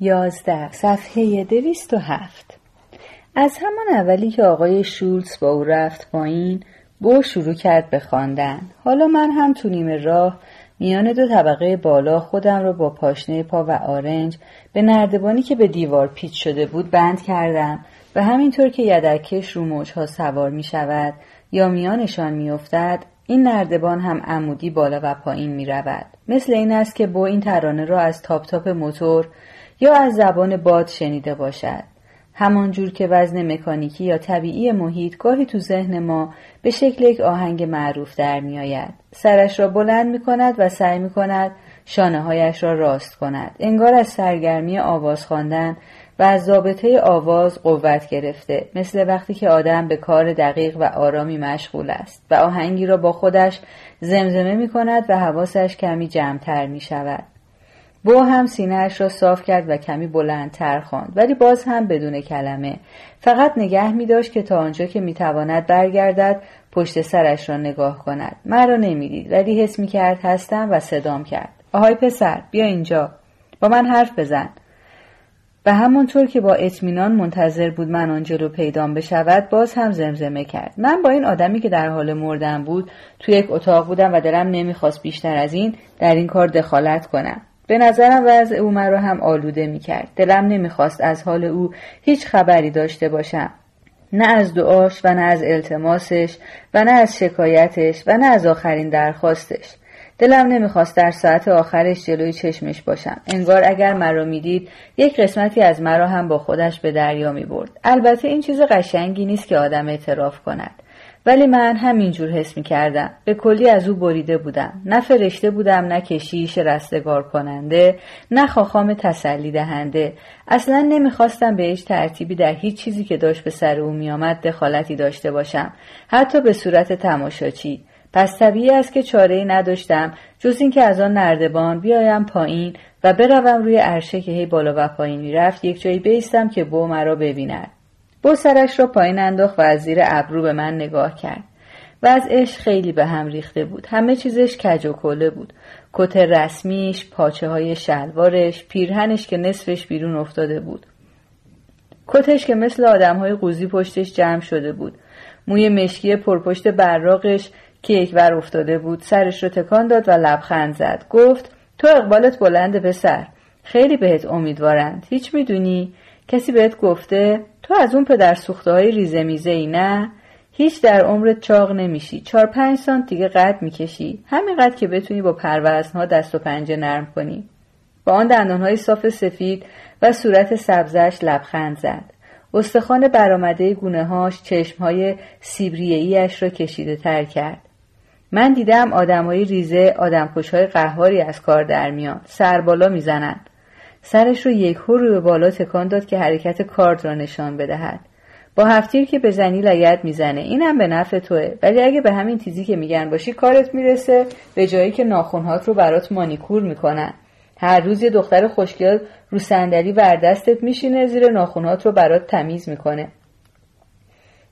یازده صفحه دویست و هفت از همان اولی که آقای شولتز با او رفت پایین بو شروع کرد به خواندن. حالا من هم تو نیمه راه میان دو طبقه بالا خودم را با پاشنه پا و آرنج به نردبانی که به دیوار پیچ شده بود بند کردم و همینطور که یدکش رو موجها سوار می شود یا میانشان می افتد این نردبان هم عمودی بالا و پایین می رود. مثل این است که بو این ترانه را از تاپ تاپ موتور یا از زبان باد شنیده باشد. همانجور که وزن مکانیکی یا طبیعی محیط گاهی تو ذهن ما به شکل یک آهنگ معروف در می آید. سرش را بلند می کند و سعی می کند شانه هایش را راست کند. انگار از سرگرمی آواز خواندن و از ضابطه آواز قوت گرفته مثل وقتی که آدم به کار دقیق و آرامی مشغول است و آهنگی را با خودش زمزمه می کند و حواسش کمی جمعتر می شود. بو هم سینهاش را صاف کرد و کمی بلندتر خواند ولی باز هم بدون کلمه. فقط نگه می داشت که تا آنجا که می تواند برگردد پشت سرش را نگاه کند. مرا نمی‌دید ولی حس می کرد هستم و صدام کرد. آهای پسر بیا اینجا. با من حرف بزن. و همونطور که با اطمینان منتظر بود من آن جلو پیدام بشود باز هم زمزمه کرد. من با این آدمی که در حال مردن بود توی یک اتاق بودم و دلم نمی‌خواست بیشتر از این در این کار دخالت کنم. به نظرم وضع او مرا هم آلوده می کرد. دلم نمی‌خواست از حال او هیچ خبری داشته باشم. نه از دعاش و نه از التماسش و نه از شکایتش و نه از آخرین درخواستش. دلم نمی‌خواست در ساعت آخرش جلوی چشمش باشم. انگار اگر مرا می‌دید یک قسمتی از مرا هم با خودش به دریا می برد. البته این چیز قشنگی نیست که آدم اعتراف کند. ولی من همینجور حس می کردم. به کلی از او بریده بودم. نه فرشته بودم نه کشیش رستگار کننده نه خاخام تسلی دهنده. اصلا نمی‌خواستم به هیچ ترتیبی در هیچ چیزی که داشت به سر او میآمد دخالتی داشته باشم. حتی به صورت تماشاچی. پس طبیعی است که چاره ای نداشتم جز اینکه از آن نردبان بیایم پایین و بروم روی عرشه که هی بالا و پایین می‌رفت یک جایی بیستم که بو مرا ببیند با سرش را پایین انداخت و از زیر ابرو به من نگاه کرد. و از عشق خیلی به هم ریخته بود. همه چیزش کج و کله بود. کت رسمیش پاچه های شلوارش پیرهنش که نصفش بیرون افتاده بود. کتش که مثل آدم های قوزی پشتش جمع شده بود. موی مشکی پرپشت براقش که یک بر افتاده بود سرش رو تکان داد و لبخند زد. گفت تو اقبالت بلند پسر. خیلی بهت امیدوارند. هیچ می‌دونی؟ کسی بهت گفته تو از اون پدر سوخته های ریزه میزه ای نه؟ هیچ در عمرت چاق نمیشی. چهار پنج سانت دیگه قد می‌کشی. همین قد که بتونی با پروزنها دست و پنجه نرم کنی. با آن دندانهای صاف سفید و صورت سبزش لبخند زد. استخوان برآمده گونه هاش چشم های سیبریه ایش را کشیده تر کرد. من دیدم آدمای ریزه آدمکش های قهاری از کار در میان. سر بالا می‌زنند. سرش رو یک رو به بالا تکان داد که حرکت کارد را نشان بدهد. با هفتیر که به زنی لگت می‌زنه اینم به نفع توه. ولی اگه به همین تیزی که میگن باشی کارت می‌رسه به جایی که ناخونهات رو برات مانیکور می‌کنن. هر روز یه دختر خوشگل رو صندلی وردستت میشینه زیر ناخونهات رو برات تمیز می‌کنه.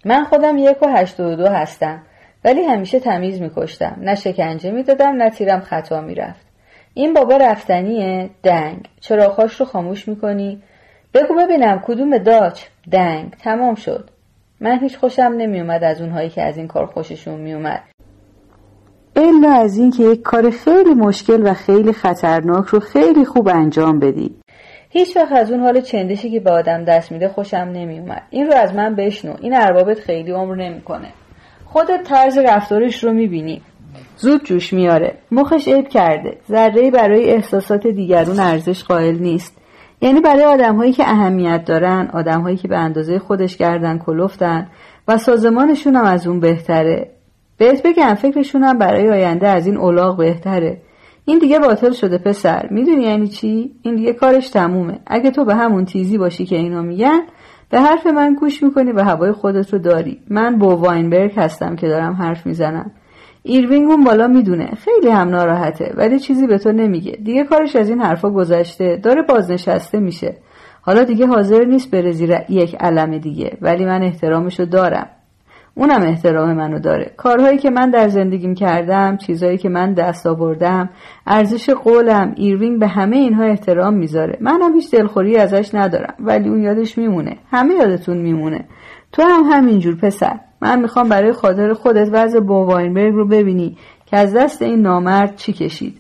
من خودم یک و هشت و دو هستم ولی همیشه تمیز میکشتم. نه شکنجه می‌دادم نه تیرم خطا می‌رفت. این بابا رفتنیه؟ دنگ. چراغاش رو خاموش می‌کنی؟ بگو ببینم کدوم داچ. دنگ. تمام شد. من هیچ خوشم نمیومد از اونهایی که از این کار خوششون میومد الا از اینکه یک کار خیلی مشکل و خیلی خطرناک رو خیلی خوب انجام بدی. هیچ وقت از اون حال چندشی که به آدم دست میده خوشم نمیومد این رو از من بشنو. این اربابت خیلی عمر نمی‌کنه. خودت طرز رفتارش رو می‌بینی. زود جوش میاره. مخش عیب کرده. ذره برای احساسات دیگرون ارزش قائل نیست. یعنی برای آدمهایی که اهمیت دارن آدمهایی که به اندازه خودش گردن کلفتن و سازمانشون هم از اون بهتره. بهت بگم فکرشون هم برای آینده از این اولاغ بهتره. این دیگه باطل شده پسر. می‌دونی یعنی چی؟ این دیگه کارش تمومه. اگه تو به همون تیزی باشی که اینا میگن به حرف من گوش می‌کنی و هوای خودت رو داری. من با واینبرگ هستم که دارم حرف می‌زنم. ایروینگ اون بالا می‌دونه. خیلی هم ناراحته ولی چیزی به تو نمیگه. دیگه کارش از این حرفا گذشته. داره بازنشسته میشه. حالا دیگه حاضر نیست بره زیر یک علم دیگه ولی من احترامشو دارم. اونم احترام منو داره. کارهایی که من در زندگیم کردم چیزهایی که من دست آوردم ارزش قولم ایروینگ به همه اینها احترام می‌ذاره. منم هیچ دلخوری ازش ندارم ولی اون یادش میمونه. همه یادتون میمونه. تو هم همینجور پسر. من می‌خوام برای خاطر خودت وضع بوواینبرگ رو ببینی که از دست این نامرد چی کشید.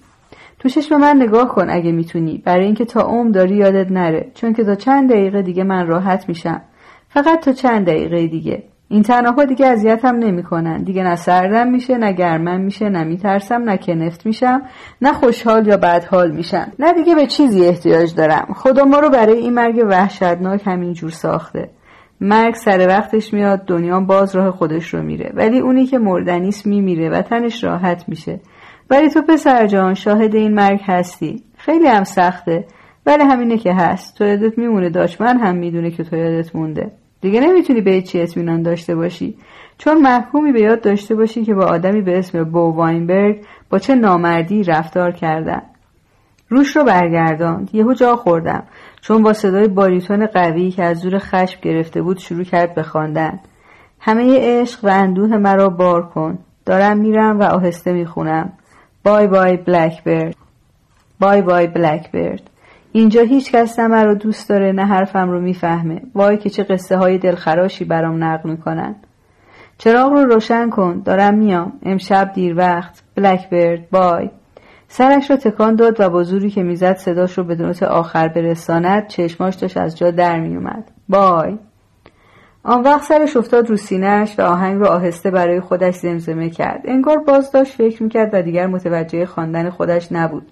تو چشم من نگاه کن اگه می‌تونی. برای اینکه تا عمر داری یادت نره. چون که تا چند دقیقه دیگه من راحت میشم. فقط تا چند دقیقه دیگه. این تنها دیگه اذیتم نمی‌کنن. دیگه نه سردم میشه نه گرمم میشه نه میترسم نه کنفت میشم نه خوشحال یا بدحال میشم. نه دیگه به چیزی احتیاج دارم. خدا ما رو برای این مرگ وحشتناک همینجور ساخته. مرگ سر وقتش میاد دنیا باز راه خودش رو میره. ولی اونی که مردنیست میمیره و تنش راحت میشه. ولی تو پسر جان شاهد این مرگ هستی. خیلی هم سخته. ولی همینه که هست. تو یادت میمونه داشمن هم می‌دونه که تو یادت مونده. دیگه نمی‌تونی به چی اطمینان داشته باشی. چون محکومی به یاد داشته باشی که با آدمی به اسم بو واینبرگ با چه نامردی رفتار کردن. روش رو برگرداند. یهو جا خوردم. چون با صدای باریتون قوی که از زور خشم گرفته بود شروع کرد به خواندن. همه عشق و اندوه مرا بار کن. دارم میرم و آهسته می‌خونم. بای بای بلک برد بای بای بلک برد اینجا هیچ کس نه رو دوست داره نه حرفم رو می‌فهمه. وای که چه قصه های دلخراشی برام نقل می‌کنن. چراغ رو روشن کن. دارم میام. امشب دیر وقت. بلک برد بای. سرش رو تکان داد و با زوری که می‌زد صداش رو به نوت آخر برساند چشماش داشت از جا در میومد بای. آن وقت سرش افتاد رو سینهش و آهنگ رو آهسته برای خودش زمزمه کرد. انگار باز داشت فکر می‌کرد و دیگر متوجه خواندن خودش نبود.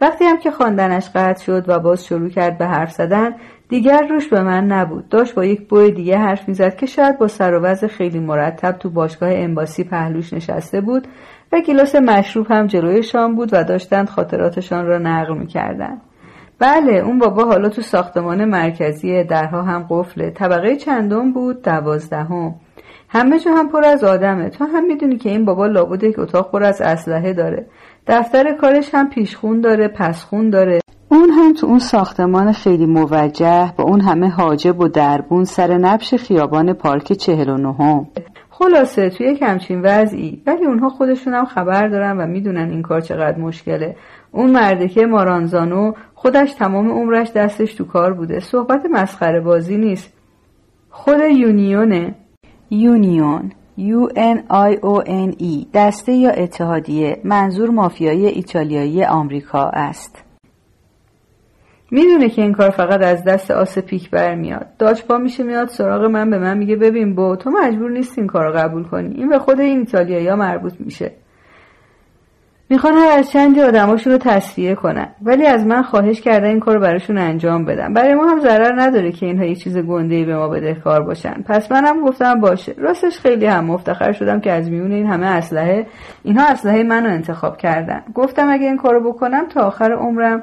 وقتی هم که خواندنش قطع شد و باز شروع کرد به حرف زدن دیگر روش به من نبود. داشت با یک بوی دیگه حرف می‌زد که شاید با سر و خیلی مرتب تو باشگاه امباسی پهلوش نشسته بود و گلاس مشروب هم جلویشان بود و داشتند خاطراتشان را نقل می‌کردند. بله اون بابا حالا تو ساختمان مرکزی درها هم قفله طبقه چندم بود؟ دوازدهم. همه جا هم پر از آدمه. تو هم می‌دونی که این بابا لابد یک اتاق پر از اسلحه داره. دفتر کارش هم پیشخون داره پسخون داره. اون هم تو اون ساختمان خیلی موجه با اون همه حاجب و دربون سر نبش خیابان پارک چهل و نهم. خلاصه توی یک همچین وضعی. ولی اونها خودشون هم خبر دارن و می‌دونن این کار چقدر مشکله. اون مردکه مارانزانو خودش تمام عمرش دستش تو کار بوده. صحبت مسخره بازی نیست. خود یونیونه. یونیون. U-N-I-O-N-E دسته یا اتحادیه. منظور مافیایی ایتالیایی آمریکا است. می‌دونه که این کار فقط از دست آس پیک برمیاد. داچ پا میشه میاد سراغ من به من میگه ببین با تو مجبور نیست این کار رو قبول کنی. این به خود این ایتالیایی مربوط میشه. می‌خوان هر از چندی آدماشون رو تصفیه کنن. ولی از من خواهش کرده این کار براشون انجام بدم برای ما هم ضرر نداره که اینها یه چیز گنده به ما بدهکار باشن. پس منم گفتم باشه. راستش خیلی هم مفتخر شدم که از میون این همه اسلحه اینها اسلحه منو انتخاب کردن. گفتم اگه این کارو بکنم تا آخر عمرم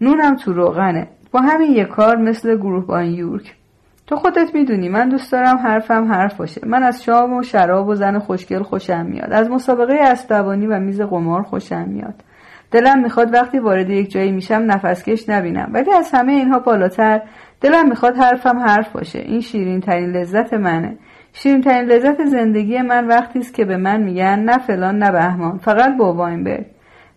نونم تو روغنه. با همین یه کار مثل گروه بان یورک. تو خودت می‌دونی من دوست دارم حرفم حرف باشه. من از شام و شراب و زن خوشگل خوشم میاد. از مسابقه اسبوانی و میز قمار خوشم میاد. دلم می‌خواد وقتی وارد یک جایی میشم نفسکش نبینم. ولی از همه اینها بالاتر دلم می‌خواد حرفم حرف باشه. این شیرین ترین لذت منه. شیرین ترین لذت زندگی من وقتی است که به من میگن نه فلان نه بهمان. فقط با برد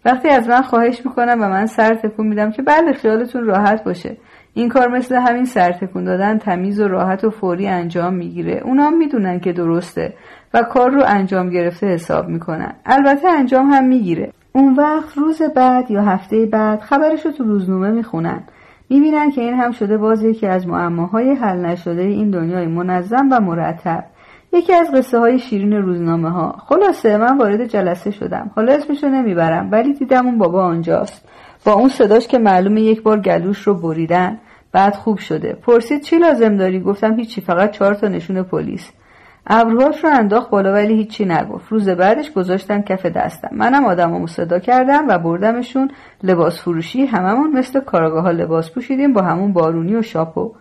وقتی از من خواهش می‌کنم و من سر تکون میدم که بله خیالتون راحت باشه. این کار مثل همین سرتکون دادن تمیز و راحت و فوری انجام می‌گیره. اونا می‌دونن که درسته و کار رو انجام گرفته حساب می‌کنن. البته انجام هم می‌گیره. اون وقت روز بعد یا هفته بعد خبرش رو تو روزنامه می‌خونن. می‌بینن که این هم شده باز یکی از معماهای حل نشده این دنیای منظم و مرتب. یکی از قصه های شیرین روزنامه ها خلاصه من وارد جلسه شدم. حالا اسمشو نمی‌برم ولی دیدم اون بابا آنجاست. با اون صداش که معلومه یک بار گلوش رو بریدن. بعد خوب شده. پرسید چی لازم داری؟ گفتم هیچی فقط چهار تا نشون پلیس. ابروهاش رو انداخت بالا ولی هیچی نگفت. روز بعدش گذاشتن کف دستم. منم آدمامو صدا کردم و بردمشون لباس فروشی هممون مثل کاراگاه ها لباس پوشیدیم با همون بارونی و شاپو.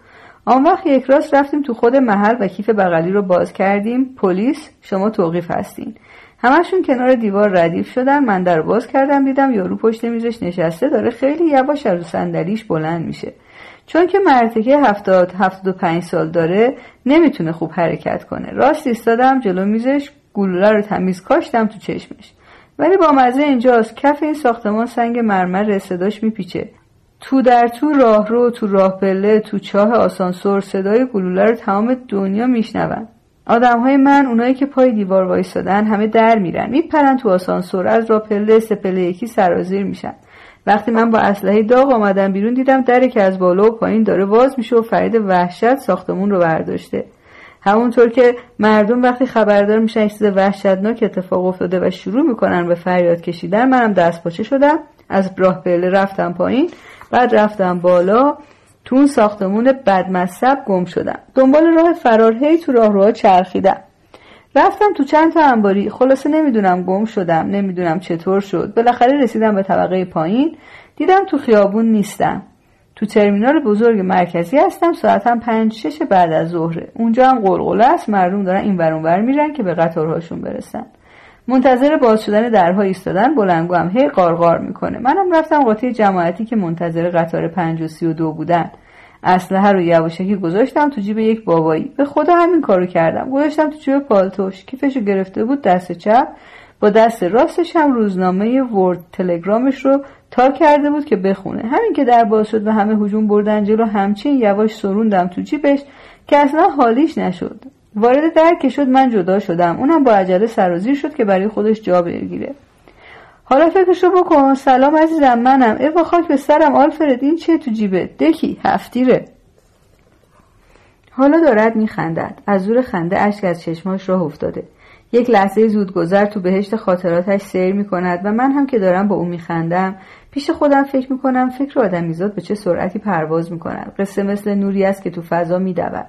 آن وقت یک راست رفتیم تو خود محل و کیف بغلی رو باز کردیم. پلیس شما توقیف هستین. همشون کنار دیوار ردیف شدن. من در باز کردم دیدم یارو پشت میزش نشسته داره خیلی یواش از صندلیش بلند میشه. چون که مرتکه هفتاد هفتاد و پنج سال داره نمی‌تونه خوب حرکت کنه. راست ایستادم جلو میزش گلوله رو تمیز کاشتم تو چشمش. ولی با مزه اینجاست کف این ساختمان سنگ مرمر صداش میپیچه. تو در تو راه رو تو راه پله تو چاه آسانسور صدای گلوله رو تمام دنیا میشنون. آدم های من اونایی که پای دیوار وایستادن همه در میرن. میپرن تو آسانسور از راه پله سه پله یکی سرازیر میشن. وقتی من با اسلحه داغ آمدم بیرون دیدم دری که از بالا و پایین داره باز میشه و فرید وحشت ساختمون رو برداشته. همونطور که مردم وقتی خبردار میشن چیز وحشتناک اتفاق افتاده و شروع می‌کنن به فریاد کشیدن منم دست پاچه شدم. از راه پله رفتم پایین. بعد رفتم بالا. تو اون ساختمون بدمصب گم شدم. دنبال راه فرار هی تو راهروها چرخیدم. رفتم تو چند تا انباری. خلاصه نمی‌دونم گم شدم نمی‌دونم چطور شد. بالاخره رسیدم به طبقه پایین. دیدم تو خیابون نیستم. تو ترمینال بزرگ مرکزی هستم. ساعتم پنج شش بعد از ظهره. اونجا هم قلقله است. مردم دارن این ور میرن که به قطارهاشون برسن. منتظر باز شدن درها ایستادن بلنگو هم هی قارقار می‌کنه. منم رفتم قاطی جماعتی که منتظر قطار پنج و سی و دو بودن. اسلحه رو یواشکی گذاشتم تو جیب یک بابایی. به خدا همین کارو کردم. گذاشتم تو جیب پالتوش. کیفشو گرفته بود دست چپ. با دست راستش هم روزنامه ورد تلگرامش رو تا کرده بود که بخونه. همین که در باز شد و همه هجوم بردن جلو همچین یواش سروندم تو جیبش که اصلا حالیش نشد. وارد در که شد من جدا شدم. اونم با عجله سرازیر شد که برای خودش جا بگیره. حالا فکرشو بکن. سلام عزیزم منم. ای خاک به سرم آلفرد. این چیه تو جیبه؟ دکی هفتیره. حالا دارد میخندد. از زور خنده اشک از چشماش راه افتاده. یک لحظه زودگذر تو بهشت خاطراتش سیر می کند و من هم که دارم با او میخندم پیش خودم فکر می‌کنم فکر آدمیزاد به چه سرعتی پرواز می‌کند. قصه مثل نوری است که تو فضا میدود.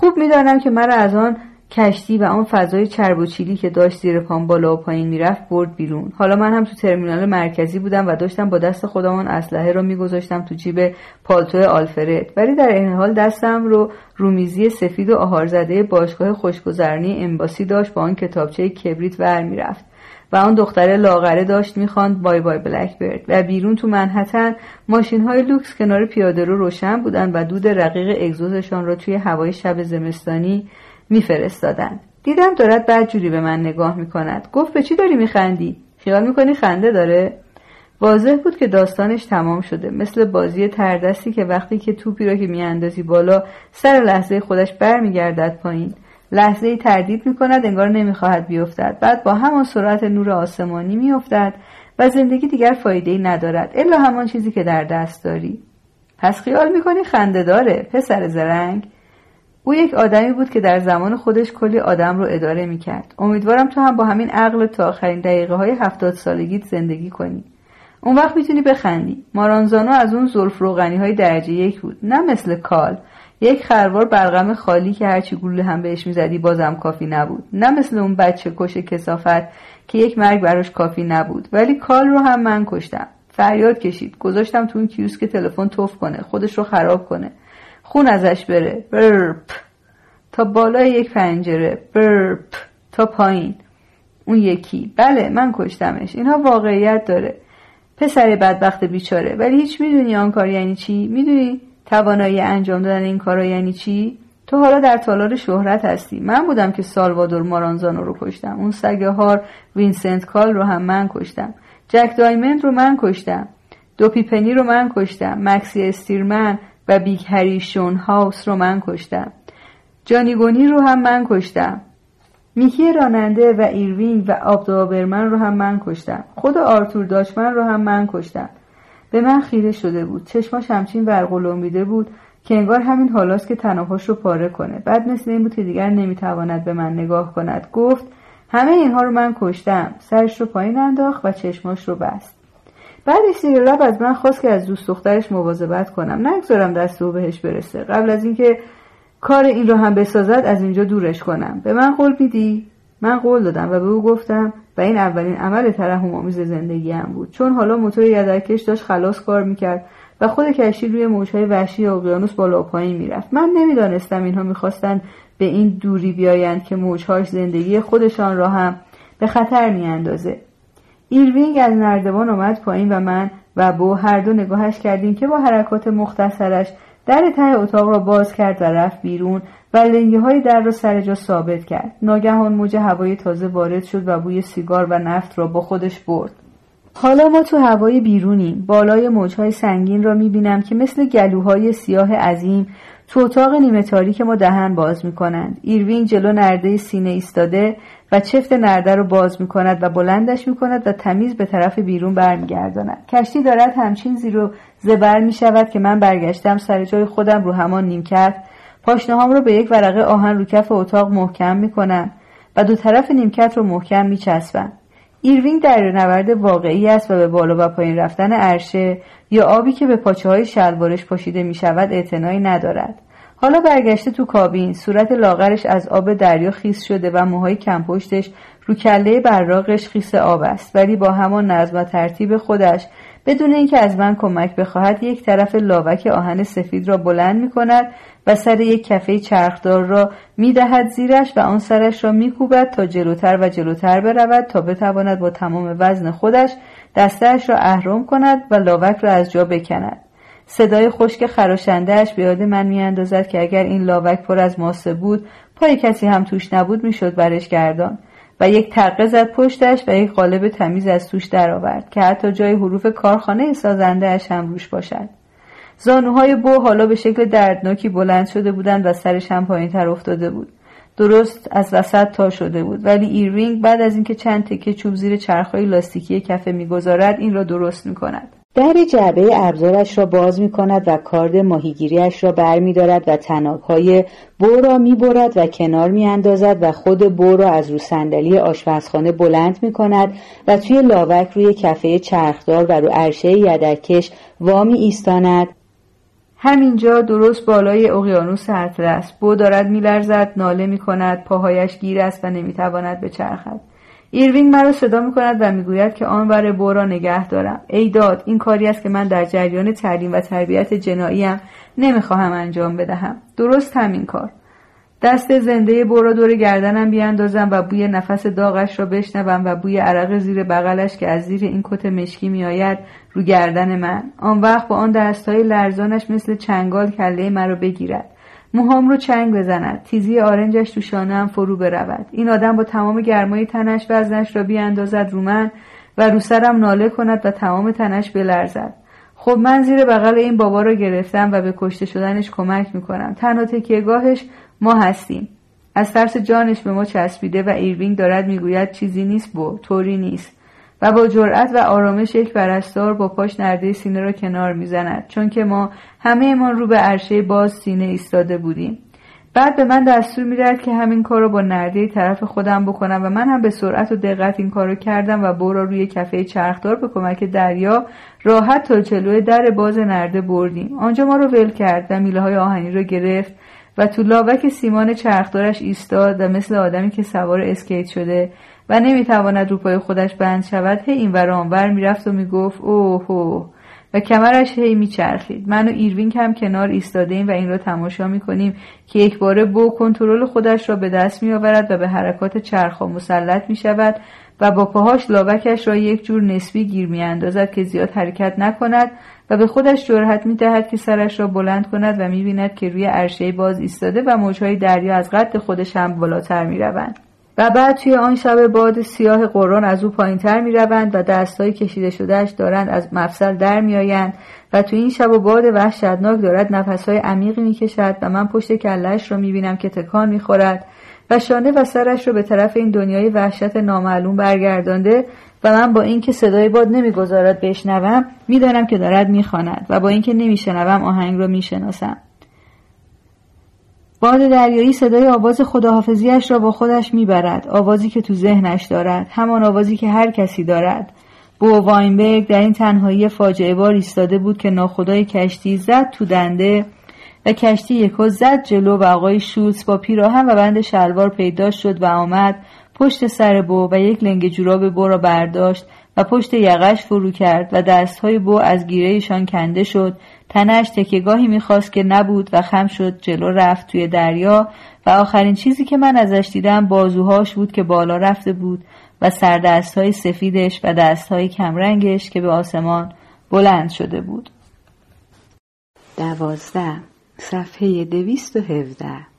خوب می‌دانم که مرا از آن کشتی و آن فضای چرب و چیلی که داشت زیر پام بالا و پایین می‌رفت برد بیرون. حالا من هم تو ترمینال مرکزی بودم و داشتم با دست خودم آن اسلحه را میگذاشتم تو جیب پالتو آلفرد. ولی در این حال دستم رو رومیزی سفید و آهارزده باشگاه خوشگذرانی امباسی داشت با آن کتابچه کبریت ور می‌رفت. و آن دختره لاغره داشت می‌خواند بای بای بلک و بیرون تو منحتن ماشین های لوکس کنار پیاده رو روشن بودن و دود رقیق اگزوزشان را توی هوای شب زمستانی میفرستادند. دیدم دارد بدجوری به من نگاه می‌کند. گفت به چی داری میخندی؟ خیال می‌کنی خنده داره؟ واضح بود که داستانش تمام شده. مثل بازی تردستی که وقتی که توپی را که میاندازی بالا سر لحظه خودش برمیگردد پایین. لحظه تردید می کند انگار نمی‌خواهد بیفتد. بعد با همان سرعت نور آسمانی میافتد و زندگی دیگر فایده ای ندارد. الا همان چیزی که در دست داری. پس خیال می‌کنی خنده داره پسر زرنگ؟ او یک آدمی بود که در زمان خودش کلی آدم رو اداره می‌کرد. امیدوارم تو هم با همین عقل تا آخرین دقیقه های هفتاد سالگیت زندگی کنی. اون وقت می‌تونی بخندی. مارانزانو از اون زلف روغنی های درجه یک بود. نه مثل کال یک خروار برغم خالی که هرچی گلوله هم بهش می‌زدی بازم کافی نبود. نه مثل اون بچه کش کسافت که یک مرگ براش کافی نبود. ولی کال رو هم من کشتم. فریاد کشید. گذاشتم تو اون کیوسک تلفن توف کنه. خودش رو خراب کنه. خون ازش بره. برپ. تا بالای یک پنجره. برپ. تا پایین. اون یکی. بله من کشتمش. اینها واقعیت داره. پسر بدبخت بیچاره. ولی هیچ می‌دونی آن کار یعنی چی؟ می‌دونی؟ توانایی انجام دادن این کارا یعنی چی؟ تو حالا در تالار شهرت هستی. من بودم که سالوادور مارانزانو رو کشتم. اون سگه هار وینسنت کال رو هم من کشتم. جک دایمند رو من کشتم. دوپی بنی رو من کشتم. مکسی استیرمن و بیگ هری شون هاوس رو من کشتم. جانی کونی رو هم من کشتم. میکی راننده و ایروینگ و آبادابا برمن رو هم من کشتم. خود آرتور داچمن رو هم من کشتم. به من خیره شده بود. چشماش همچین ورقلومیده بود که انگار همین حالاست که تناهاش رو پاره کنه. بعد مثل این بود که دیگر نمی‌تواند به من نگاه کند. گفت همه اینها رو من کشتم. سرش رو پایین انداخت و چشماش رو بست. بعد لب از من خواست که از دوست دخترش مواظبت کنم. نگذارم دست او بهش برسه. قبل از اینکه کار این رو هم بسازد از اینجا دورش کنم. به من قول میدی؟ من قول دادم و به او گفتم و این اولین عمل ترحم آمیز زندگی هم بود. چون حالا موتور یدک‌کش داشت خلاص کار می‌کرد و خود کشتی روی موجهای وحشی اقیانوس بالا و پایین می‌رفت. من نمی‌دانستم اینها می‌خواستند به این دوری بیایند که موجهاش زندگی خودشان را هم به خطر میاندازه. ایروینگ از نردبان آمد پایین و من و بو هر دو نگاهش کردیم که با حرکات مختصرش در ته اتاق را باز کرد و رفت بیرون و لنگه های در را سر جا ثابت کرد. ناگهان موج هوای تازه وارد شد و بوی سیگار و نفت را با خودش برد. حالا ما تو هوای بیرونیم. بالای موجهای سنگین را می‌بینم که مثل گلوهای سیاه عظیم تو اتاق نیمه تاریک ما دهن باز می‌کنند. ایروین جلو نرده سینه ایستاده و چفت نرده رو باز می‌کند و بلندش می‌کند و تمیز به طرف بیرون برمیگرداند. کشتی دارد همچین زیر زبر می‌شود که من برگشتم سر جای خودم رو همان نیمکت پاشنهام رو به یک ورقه آهن رو کف اتاق محکم می‌کنم و دو طرف نیمکت رو محکم میچسبم ایروینگ دریانورد واقعی است و به بالا و پایین رفتن عرشه یا آبی که به پاچه های شلوارش پاشیده می شود اعتنایی ندارد. حالا برگشته تو کابین صورت لاغرش از آب دریا خیس شده و موهای کمپشتش رو کله براقش خیس آب است ولی با همان نظم و ترتیب خودش بدون اینکه از من کمک بخواهد یک طرف لاوک آهن سفید را بلند می کند و سر یک کفه چرخدار را می دهد زیرش و آن سرش را می کوبد تا جلوتر و جلوتر برود تا بتواند با تمام وزن خودش دستش را اهرم کند و لاوک را از جا بکند. صدای خشک خراشندهش به یاد من میاندازد که اگر این لاوک پر از ماسه بود پای کسی هم توش نبود می‌شد برش گردان و یک تقه زد پشتش و یک قالب تمیز از توش درآورد که حتی جای حروف کارخانه سازندهاش هم روش باشد زانوهای بو حالا به شکل دردناکی بلند شده بودند و سرش هم پایین تر افتاده بود. درست از وسط تا شده بود. ولی ایرینگ بعد از اینکه چند تکه چوب زیر چرخهای لاستیکی کفه می‌گذارد این را درست می‌کند. در جعبه ابزارش را باز می کند و کارد ماهیگیریش را بر می دارد و تنابهای بو را می برد و کنار می اندازد و خود بو را از رو صندلی آشپزخانه بلند می کند و توی لاوک روی کفه چرخدار و رو عرشه یدکش وامی ایستاند همینجا درست بالای اقیانوس اطلس. بو دارد میلرزد ناله می کند پاهایش گیر است و نمی‌تواند بچرخد. ایروینگ مرا صدا می کند و می‌گوید که آن ور بو را نگه دارم. ای داد این کاری است که من در جریان تعلیم و تربیت جناییم نمی‌خواهم انجام بدهم. درست همین کار. دست زنده بو دور گردنم بیاندازم و بوی نفس داغش را بشنوم و بوی عرق زیر بغلش که از زیر این کت مشکی میآید رو گردن من. آن وقت با آن دستهای لرزانش مثل چنگال کله مرا بگیرد. موهام رو چنگ بزند. تیزی آرنجش تو شانهام فرو برود. این آدم با تمام گرمای تنش وزنش را بیاندازد رو من و رو سرم ناله کند و تمام تنش بلرزد. خب من زیر بغل این بابا را گرفتم و به کشته شدنش کمک می‌کنم. تنها تکیهگاهش ما هستیم. از ترس جانش به ما چسبیده و ایروینگ دارد می‌گوید چیزی نیست بو طوری نیست. و با جرأت و آرامش یک پرستار با پاش نرده سینه را کنار می‌زند. چون که ما همه ما رو به عرشه باز سینه ایستاده بودیم. بعد به من دستور می‌دهد که همین کار را با نرده طرف خودم بکنم و من هم به سرعت و دقت این کار کردم و بو را روی کفه چرخدار به کمک دریا راحت تا جلوی در باز نرده بردیم. آنجا ما رو ول کرد و میله های آهنی را گرفت و تو لاوک سیمان چرخدارش ایستاد و مثل آدمی که سوار اسکیت شده و نمی‌تواند رو پای خودش بند شود هی این ور آنور می‌رفت و می‌گفت اوه و کمرش هی میچرخید. من و ایروینگ هم کنار ایستاده ایم و این را تماشا می‌کنیم که یک باره بو کنترل خودش را به دست میآورد و به حرکات چرخها مسلط می‌شود و با پاهاش لاوکش را یک جور نسبی گیر میاندازد که زیاد حرکت نکند و به خودش جرئت می‌دهد که سرش را بلند کند و می‌بیند که روی عرشه باز ایستاده و موجهای دریا از قد خودش هم بالاتر می‌روند. و بعد توی آن شب باد سیاه قرآن از او پایین تر می روند و دستهای کشیده شدهش دارند از مفصل در می آیند و توی این شب و باد وحشتناک دارد نفسهای عمیقی می کشد و من پشت کلش را می بینم که تکان می خورد و شانه و سرش را به طرف این دنیای وحشت نامعلوم برگردانده و من با اینکه صدای باد نمی‌گذارد بشنوم می‌دانم که دارد می‌خواند و با اینکه نمیشنوم آهنگ را می‌شناسم. باد دریایی صدای آواز خداحافظیش را با خودش می‌برد. آوازی که تو ذهنش دارد همان آوازی که هر کسی دارد. بو واینبرگ در این تنهایی فاجعه بار ایستاده بود که ناخدای کشتی زد تو دنده و کشتی یکو زد جلو و آقای شوتس با پیراهن و بند شلوار پیدا شد و آمد پشت سر بو و یک لنگ جوراب بو را برداشت و پشت یقش فرو کرد و دستهای بو از گیرهشان کنده شد. تنش تکیگاهی می‌خواست که نبود و خم شد جلو رفت توی دریا و آخرین چیزی که من ازش دیدم بازوهاش بود که بالا رفته بود و سردستهای سفیدش و دستهای کمرنگش که به آسمان بلند شده بود. دوازده صفحه دویست و هفده.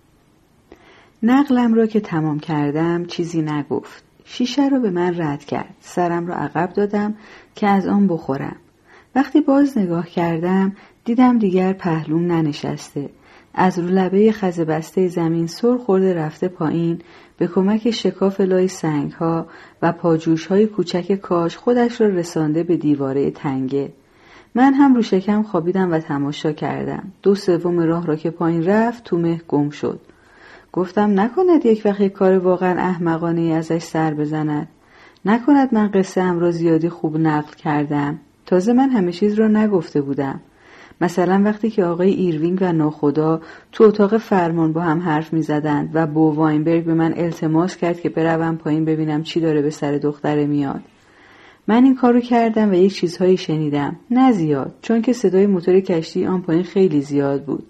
نقلم را که تمام کردم چیزی نگفت. شیشه را به من رد کرد. سرم را عقب دادم که از آن بخورم. وقتی باز نگاه کردم دیدم دیگر پهلوم ننشسته. از رو لبه خز بسته زمین سر خورده رفته پایین به کمک شکاف لای سنگ ها و پاجوش های کوچک کاش خودش را رسانده به دیواره تنگه. من هم رو شکم خوابیدم و تماشا کردم. دو سوم راه را که پایین رفت تو مه گم شد. گفتم نکند یک وقت کار واقعا احمقانه ای ازش سر بزند. نکند من قصه ام را زیادی خوب نقل کردم. تازه من همه چیز را نگفته بودم. مثلا وقتی که آقای ایروینگ و ناخدا تو اتاق فرمان با هم حرف می زدند و بو واینبرگ به من التماس کرد که بروم پایین ببینم چی داره به سر دختره میاد. من این کارو کردم و یک چیزهایی شنیدم. نه زیاد چون که صدای موتور کشتی آن پایین خیلی زیاد بود.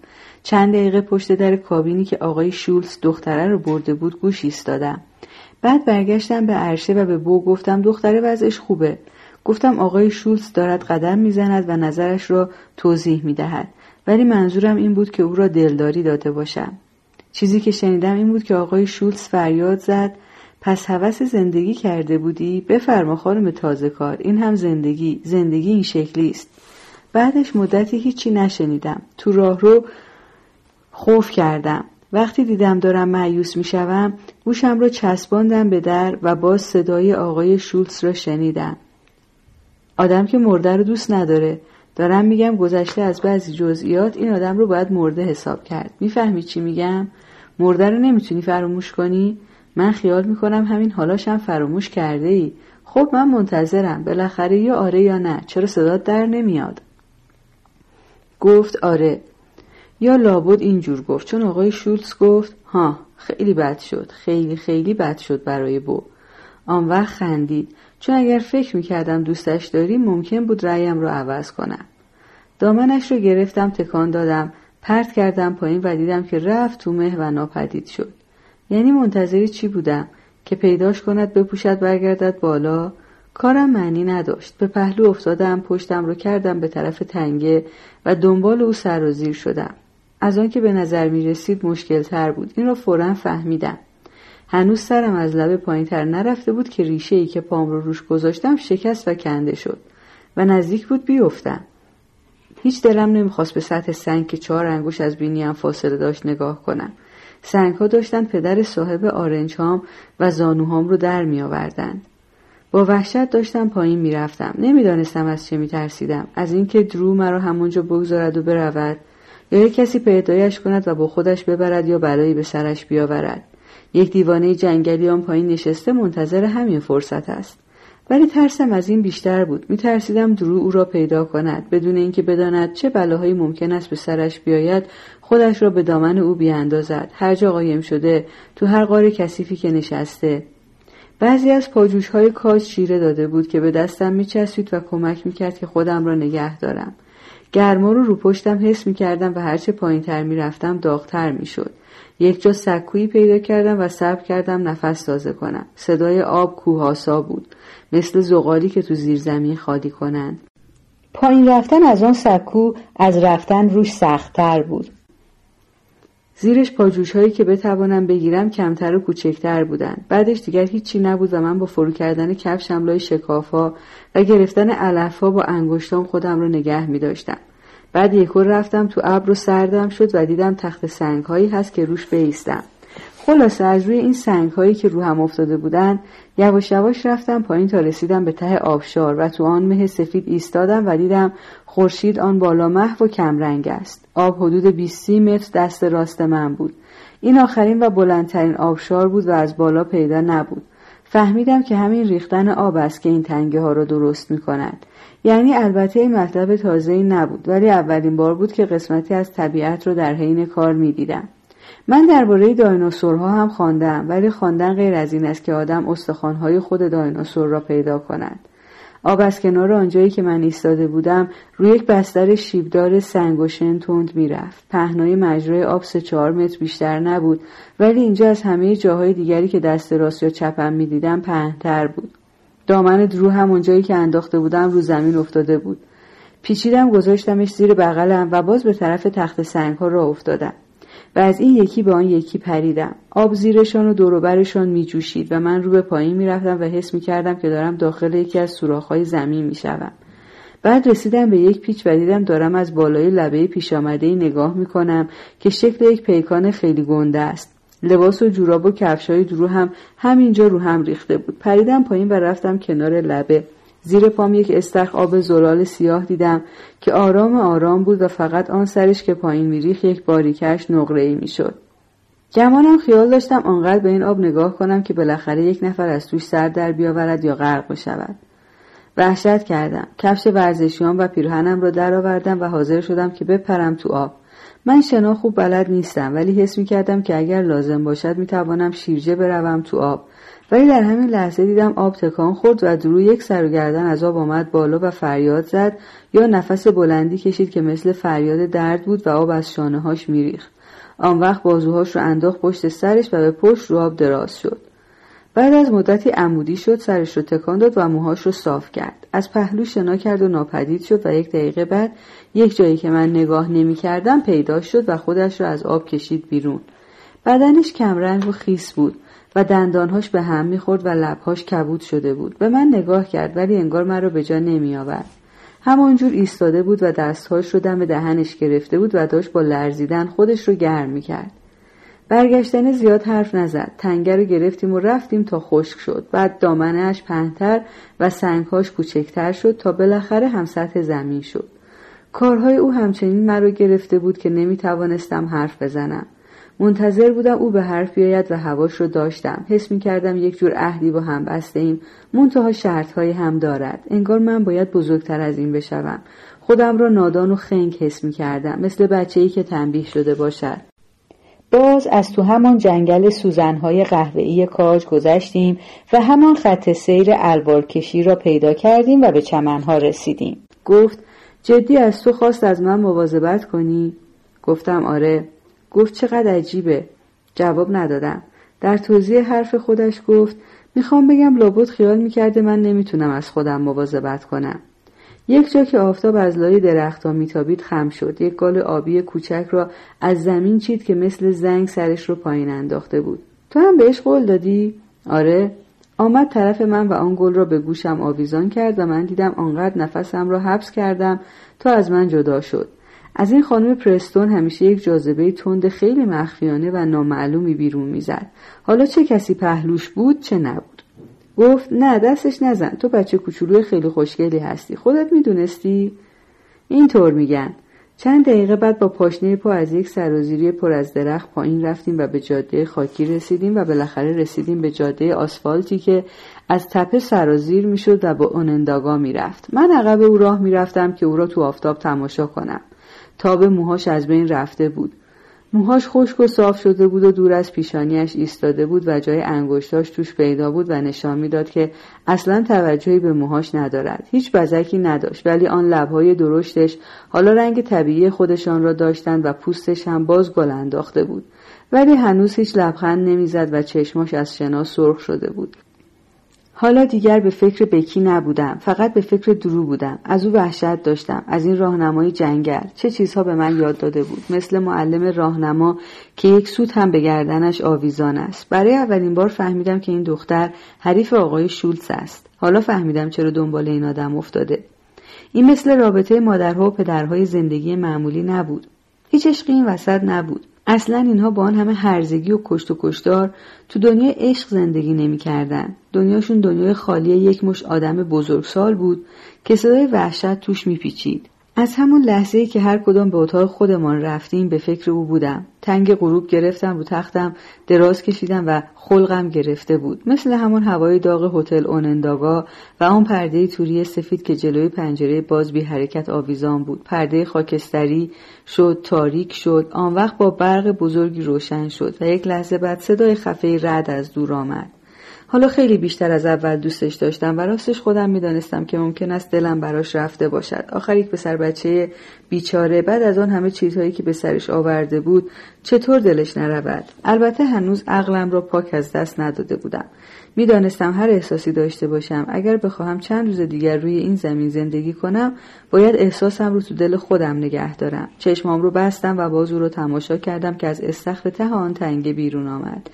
چند دقیقه پشت در کابینی که آقای شولز دختره رو برده بود گوش ایستادم. بعد برگشتم به عرشه و به بو گفتم دختره وضعش خوبه. گفتم آقای شولز دارد قدم می‌زند و نظرش را توضیح می‌دهد ولی منظورم این بود که او را دلداری داده باشم. چیزی که شنیدم این بود که آقای شولز فریاد زد پس هوس زندگی کرده بودی؟ بفرما خانم تازه کار این هم زندگی زندگی این شکلی است. بعدش مدتی هیچی نشنیدم. تو راه رو خوف کردم. وقتی دیدم دارم معیوس می‌شوم گوشم را چسباندم به در و باز صدای آقای شولز را شنیدم. آدم که مرده رو دوست نداره. دارم میگم گذشته از بعضی جزئیات این آدم رو باید مرده حساب کرد. می‌فهمی چی میگم؟ مرده رو نمی‌تونی فراموش کنی؟ من خیال می‌کنم همین حالاشم فراموش کرده ای خب من منتظرم. بالاخره یا آره یا نه. چرا صدات در نمیاد؟ گفت آره. یا لابد اینجور گفت. چون آقای شولز گفت ها خیلی بد شد. خیلی خیلی بد شد برای بو. آن وقت خندید. چون اگر فکر می‌کردم دوستش داری ممکن بود رأیم رو عوض کنم. دامنش رو گرفتم تکان دادم. پرت کردم پایین و دیدم که رفت تو مه و ناپدید شد. یعنی منتظری چی بودم؟ که پیداش کند بپوشد برگردد بالا؟ کارم معنی نداشت. به پهلو افتادم پشتم رو کردم به طرف تنگه و دنبال او سر و زیر شدم. از آنکه به نظر می رسید مشکل تر بود. این را فورا فهمیدم. هنوز سرم از لبه پایین تر نرفته بود که ریشه ای که پام رو روش گذاشتم شکست و کنده شد و نزدیک بود بیفتم. هیچ دلم نمی‌خواست به سطح سنگ که چهار انگوش از بینیم فاصله داشت نگاه کنم. سنگ ها داشتن پدر صاحب آرنج هام و زانوهام رو در می آوردن. با وحشت داشتم پایین می‌رفتم. نمی‌دانستم از چه میترسیدم. از اینکه درو مرا همونجا بگذارد و برود یا یک کسی پیدایش کند و با خودش ببرد یا بلایی به سرش بیاورد. یک دیوانه جنگلی آن پایین نشسته منتظر همین فرصت است. ولی ترسم از این بیشتر بود. میترسیدم درو او را پیدا کند. بدون اینکه بداند چه بلاهایی ممکن است به سرش بیاید خودش را به دامن او بیاندازد. هر جا قایم شده تو هر قار کثیفی که نشسته. بعضی از پاجوش های کاج چیره داده بود که به دستم میچسبید و کمک می‌کرد که خودم را نگه دارم. گرما رو رو پشتم حس می‌کردم و هرچه پایین تر می‌رفتم داغتر می‌شد. یک جا سکویی پیدا کردم و صبر کردم نفس تازه کنم. صدای آب کوهاسا بود. مثل زغالی که تو زیر زمین خالی کنند. پایین رفتن از آن سکو از رفتن روش سختتر بود. زیرش پاجوش هایی که بتوانم بگیرم کمتر و کوچکتر بودند بعدش دیگر هیچی نبود و من با فرو کردن کفشم لای شکافها و گرفتن علفها با انگشتام خودم رو نگه می داشتم. بعد یکور رفتم تو ابر و سردم شد و دیدم تخت سنگ هایی هست که روش بیستم خلاصه از روی این سنگ هایی که رو هم افتاده بودن یواش یواش رفتم پایین تا رسیدم به ته آبشار و تو آن مه سفید ایستادم و دیدم خورشید آن بالا محو و کمرنگ است آب حدود 20 متر دست راست من بود این آخرین و بلندترین آبشار بود و از بالا پیدا نبود فهمیدم که همین ریختن آب است که این تنگه ها را درست می کند. یعنی البته این مطلب تازه نبود ولی اولین بار بود که قسمتی از طبیعت را در حین کار می دیدم. من درباره دایناسورها هم خواندم ولی خواندن غیر از این است که آدم استخوانهای خود دایناسور را پیدا کند. آب از کنار آنجایی که من ایستاده بودم روی یک بستر شیبدار سنگ و شن تند می‌رفت. پهنای مجرای آب سه چهار متر بیشتر نبود ولی اینجا از همه جاهای دیگری که دست راست یا چپم می‌دیدم پهنتر بود. دامن درو هم اونجایی که انداخته بودم رو زمین افتاده بود. پیچیدم گذاشتمش زیر بغلم و باز به طرف تخت سنگ ها را افتادم. و از این یکی به آن یکی پریدم. آب زیرشان و دوروبرشان می جوشید و من رو به پایین می رفتم و حس می کردم که دارم داخل یکی از سوراخ‌های زمین می شدم. بعد رسیدم به یک پیچ و دیدم دارم از بالای لبه پیش آمده نگاه می کنم که شکل یک پیکان خیلی گنده است. لباس و جوراب و کفشای درو هم همینجا رو هم ریخته بود. پریدم پایین و رفتم کنار لبه. زیر پام یک استخ آب زلال سیاه دیدم که آرام آرام بود و فقط آن سرش که پایین میریخ یک باریکش نقره ای می‌شد. گمانم خیال داشتم آنقدر به این آب نگاه کنم که بالاخره یک نفر از توش سر در بیاورد یا غرق بشود. وحشت کردم. کفش ورزشیان و پیرهنم را درآوردم و حاضر شدم که بپرم تو آب. من شنا خوب بلد نیستم ولی حس می کردم که اگر لازم باشد می توانم شیرجه بروم تو آب ولی در همین لحظه دیدم آب تکان خورد و درو یک سر و گردن از آب آمد بالا و فریاد زد یا نفس بلندی کشید که مثل فریاد درد بود و آب از شانه هاش میریخت. آن وقت بازوهاش رو انداخت پشت سرش و به پشت رو آب دراز شد. بعد از مدتی عمودی شد سرش رو تکان داد و موهاش رو صاف کرد. از پهلو شنا کرد و ناپدید شد و یک دقیقه بعد یک جایی که من نگاه نمی کردم پیدا شد و خودش رو از آب کشید بیرون. بدنش کمرنگ و خیس بود. و دندانهاش به هم می‌خورد و لبهاش کبود شده بود. به من نگاه کرد ولی انگار من رو به جا نمی آورد همانجور ایستاده بود و دستهاش رو دم دهنش گرفته بود و داشت با لرزیدن خودش رو گرم می‌کرد. برگشتن زیاد حرف نزد. تنگه رو گرفتیم و رفتیم تا خشک شد. بعد دامنهاش پهنتر و سنگهاش کوچکتر شد تا بالاخره هم سطح زمین شد. کارهای او همچنین مرا گرفته بود که نمی توانستم حرف بزنم. منتظر بودم او به حرف بیاید و هواش رو داشتم. حس می کردم یک جور عهدی با هم بسته ایم منتها شرط هم دارد. انگار من باید بزرگتر از این بشوم. خودم را نادان و خنگ حس می کردم مثل بچه ای که تنبیه شده باشد. باز از تو همان جنگل سوزنهای قهوه‌ای کاج گذشتیم و همان خط سیر الوار کشی را پیدا کردیم و به چمنها رسیدیم. گفت جدی از تو خواست از من مواظبت کنی؟ گفتم آره. گفت چقدر عجیبه. جواب ندادم. در توضیح حرف خودش گفت می‌خوام بگم لابد خیال می‌کرده من نمی‌تونم از خودم مواظبت کنم. یک جا که آفتاب از لای درختها میتابید خم شد. یک گال آبی کوچک را از زمین چید که مثل زنگ سرش رو پایین انداخته بود. تو هم بهش قول دادی؟ آره. آمد طرف من و آن گل را به گوشم آویزان کرد و من دیدم آنقدر نفسم را حبس کردم تا از من جدا شد. از این خانم پرستون همیشه یک جاذبه تند خیلی مخفیانه و نامعلومی بیرون می‌زد. حالا چه کسی پهلوش بود چه نبود. گفت نه دستش نزن. تو بچه کوچولوی خیلی خوشگلی هستی. خودت می‌دونستی؟ اینطور میگن. چند دقیقه بعد با پاشنه پا از یک سرازیری پر از درخت پایین رفتیم و به جاده خاکی رسیدیم و بالاخره رسیدیم به جاده آسفالتی که از تپه سرازیر می‌شد و با اوننداگا می‌رفت. من عقب او راه می‌رفتم که او را تو آفتاب تماشا کنم. تاب موهاش از بین رفته بود. موهاش خشک و صاف شده بود و دور از پیشانیش ایستاده بود و جای انگشتاش توش پیدا بود و نشان می‌داد که اصلا توجهی به موهاش ندارد. هیچ بزکی نداشت ولی آن لبهای درشتش حالا رنگ طبیعی خودشان را داشتند و پوستش هم باز گل انداخته بود. ولی هنوز هیچ لبخند نمی‌زد و چشماش از شنا سرخ شده بود. حالا دیگر به فکر بکی نبودم فقط به فکر درو بودم. از او وحشت داشتم از این راهنمای جنگل. چه چیزها به من یاد داده بود؟ مثل معلم راهنما که یک سوت هم به گردنش آویزان است. برای اولین بار فهمیدم که این دختر حریف آقای شولز است. حالا فهمیدم چرا دنبال این آدم افتاده. این مثل رابطه مادرها و پدرهای زندگی معمولی نبود. هیچ عشقی این وسط نبود. اصلا اینها با آن همه هرزگی و کشت و کشتار تو دنیای عشق زندگی نمی‌کردن. دنیاشون دنیای خالی یک مش آدم بزرگسال بود که صدای وحشت توش میپیچید. از همون لحظه ای که هر کدام به اتاق خودمان رفتیم به فکر او بودم. تنگ غروب گرفتم رو تختم دراز کشیدم و خلقم گرفته بود. مثل همون هوای داغ هتل اوننداگا و آن پرده توری سفید که جلوی پنجره باز بی حرکت آویزان بود. پرده خاکستری شد تاریک شد. آن وقت با برق بزرگی روشن شد و یک لحظه بعد صدای خفه رد از دور آمد. حالا خیلی بیشتر از اول دوستش داشتم و راستش خودم می‌دانستم که ممکن است دلم براش رفته باشد. آخر یک پسر بچه بیچاره بعد از آن همه چیزهایی که به سرش آورده بود چطور دلش نرود؟ البته هنوز عقلم را پاک از دست نداده بودم. می‌دانستم هر احساسی داشته باشم. اگر بخواهم چند روز دیگر روی این زمین زندگی کنم باید احساسم رو تو دل خودم نگه دارم. چشمام رو بستم و بازو رو تماشا کردم که از استخر ته آن تنگه بیرون آمد.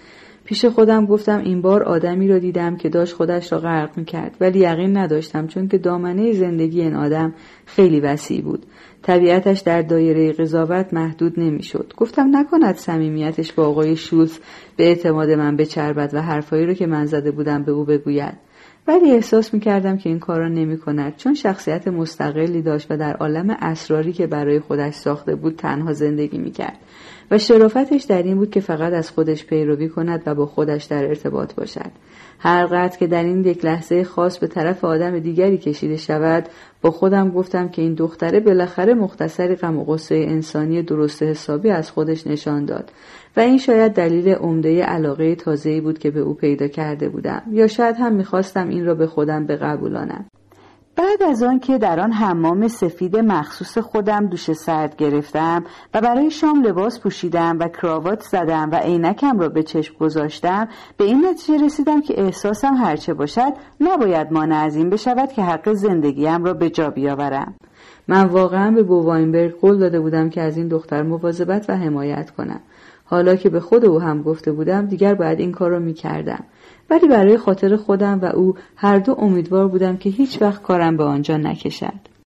پیش خودم گفتم این بار آدمی را دیدم که داشت خودش را غرق می‌کرد ولی یقین نداشتم چون که دامنه زندگی این آدم خیلی وسیع بود. طبیعتش در دایره قضاوت محدود نمی‌شد. گفتم نکند صمیمیتش با آقای شولز به اعتماد من بچربد و حرفایی رو که من زده بودم به او بگوید. ولی احساس می کردم که این کارا نمی کند چون شخصیت مستقلی داشت و در عالم اسراری که برای خودش ساخته بود تنها زندگی می کرد و شرافتش در این بود که فقط از خودش پیروی کند و با خودش در ارتباط باشد. هر قدر که در این یک لحظه خاص به طرف آدم دیگری کشیده شود با خودم گفتم که این دختره بالاخره مختصری غم و غصه انسانی درست حسابی از خودش نشان داد. و این شاید دلیل عمده علاقه تازه‌ای بود که به او پیدا کرده بودم یا شاید هم می‌خواستم این را به خودم بقبولانم. بعد از آن که در آن حمام سفید مخصوص خودم دوش سرد گرفتم و برای شام لباس پوشیدم و کراوات زدم و عینکم را به چشم گذاشتم به این نتیجه رسیدم که احساسم هرچه باشد نباید مانع از این بشود که حق زندگیم را به جا بیاورم. من واقعا به بوواینبرگ قول داده بودم که از این دختر مواظبت و حمایت کنم. حالا که به خود او هم گفته بودم دیگر باید این کار را می کردم. ولی برای خاطر خودم و او هر دو امیدوار بودم که هیچ وقت کارم به آنجا نکشد.